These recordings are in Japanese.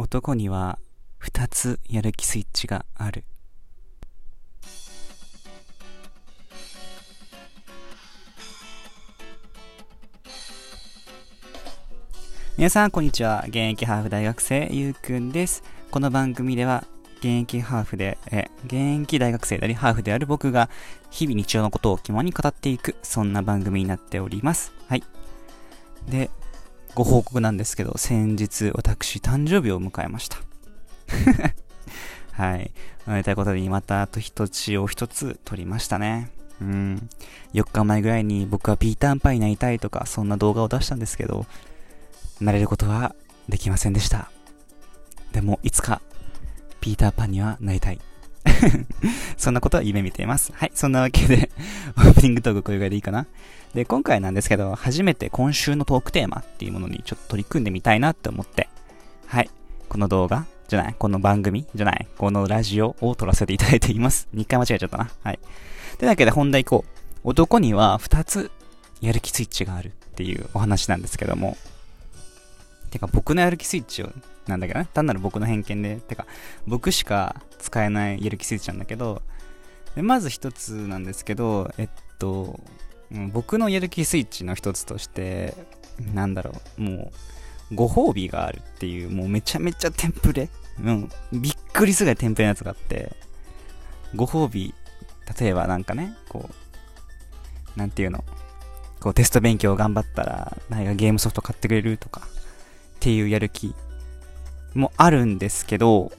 男には2つやる気スイッチがある。皆さん、こんにちは。現役ハーフ大学生、ゆうくんです。この番組では、現役ハーフで、え、現役大学生であり、ハーフである僕が、日々日常のことを気まに語っていく、そんな番組になっております。はい。で、ご報告なんですけど、先日、私、誕生日を迎えました。はい。おめでたいことに、また、あと一つを一つ取りましたね。うん。4日前ぐらいに僕はピーターンパイになりたいとか、そんな動画を出したんですけど、なれることはできませんでした。でも、いつか、ピーターパンにはなりたい。そんなことは夢見ています。はい、そんなわけでオープニングトークこれぐらいでいいかな。で、今回なんですけど、初めて今週のトークテーマっていうものにちょっと取り組んでみたいなって思って、はい、この動画じゃない、この番組じゃない、このラジオを撮らせていただいています。2回間違えちゃったな。はい。というわけで本題行こう。男には2つやる気スイッチがあるっていうお話なんですけども、てか僕のやる気スイッチを、なんだけどね、単なる僕の偏見で、てか僕しか使えないやる気スイッチなんだけど、でまず一つなんですけど、えっと、僕のやる気スイッチの一つとして、なんだろう、もう、ご褒美があるっていう、もうめちゃめちゃテンプレうん、びっくりするぐらいテンプレのやつがあって、ご褒美、例えばなんかね、こう、なんていうの、こうテスト勉強頑張ったら、何かゲームソフト買ってくれるとか、っていうやる気もあるんですけど、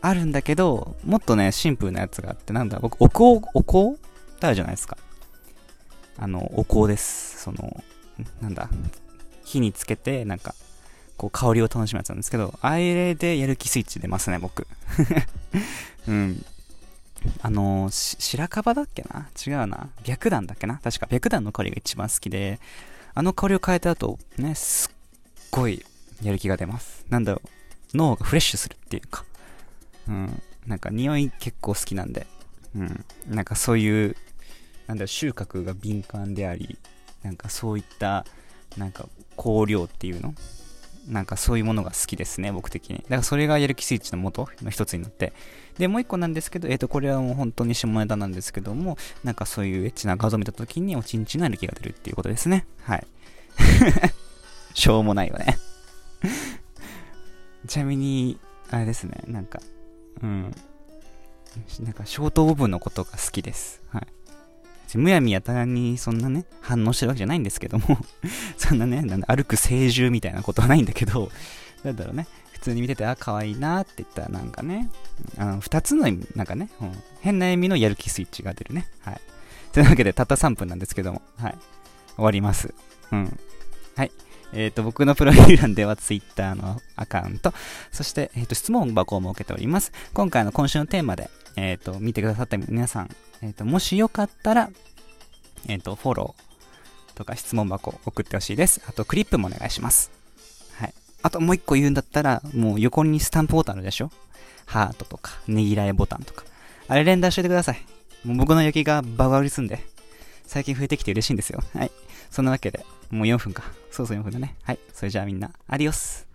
あるんだけど、もっとね、シンプルなやつがあって、なんだ、僕、お香、お香？ってあるじゃないですか。あの、お香です。その、なんだ、火につけて、なんか、こう、香りを楽しむやつなんですけど、あれでやる気スイッチ出ますね、僕。うん。あの白樺だっけな？違うな。白檀だっけな？確か白檀の香りが一番好きで、あの香りを変えた後、ね、すっごいやる気が出ます。なんだろう、脳がフレッシュするっていうか、うん、なんか匂い結構好きなんで、うん、なんかそういう、なんだ、収穫が敏感であり、なんかそういった、なんか香料っていうの？なんかそういうものが好きですね、僕的に。だからそれがやる気スイッチの元の一つになって。で、もう一個なんですけど、えっ、ー、と、これはもう本当に下ネタなんですけども、なんかそういうエッチな画像を見た時におちんちんのやる気が出るっていうことですね。はい。しょうもないよね ちなみに、あれですね、なんか、うん。なんか、ショートオブのことが好きです。はい。むやみやたらにそんなね、反応してるわけじゃないんですけども そんなね、なん歩く聖獣みたいなことはないんだけど、なんだろうね、普通に見てて、あ、可愛いなって言ったらなんかね、あの、二つの、なんかね、うん、変な意味のやる気スイッチが出るね。はい。というわけで、たった3分なんですけども、はい。終わります。うん。はい。えっ、ー、と、僕のプロフィール欄では Twitter のアカウント、そして、えっ、ー、と、質問箱を設けております。今回の今週のテーマで、えっ、ー、と、見てくださった皆さん、えっ、と、もしよかったら、えっ、と、フォローとか質問箱送ってほしいです。あと、クリップもお願いします。はい。あと、もう一個言うんだったら、もう横にスタンプボタンあるでしょ？ハートとか、ねぎらいボタンとか。あれ連打しといてください。もう僕の雪がバカ売りすんで、最近増えてきて嬉しいんですよ。はい。そんなわけで、もう4分か。そうそう4分だね。はい。それじゃあみんな、アディオス。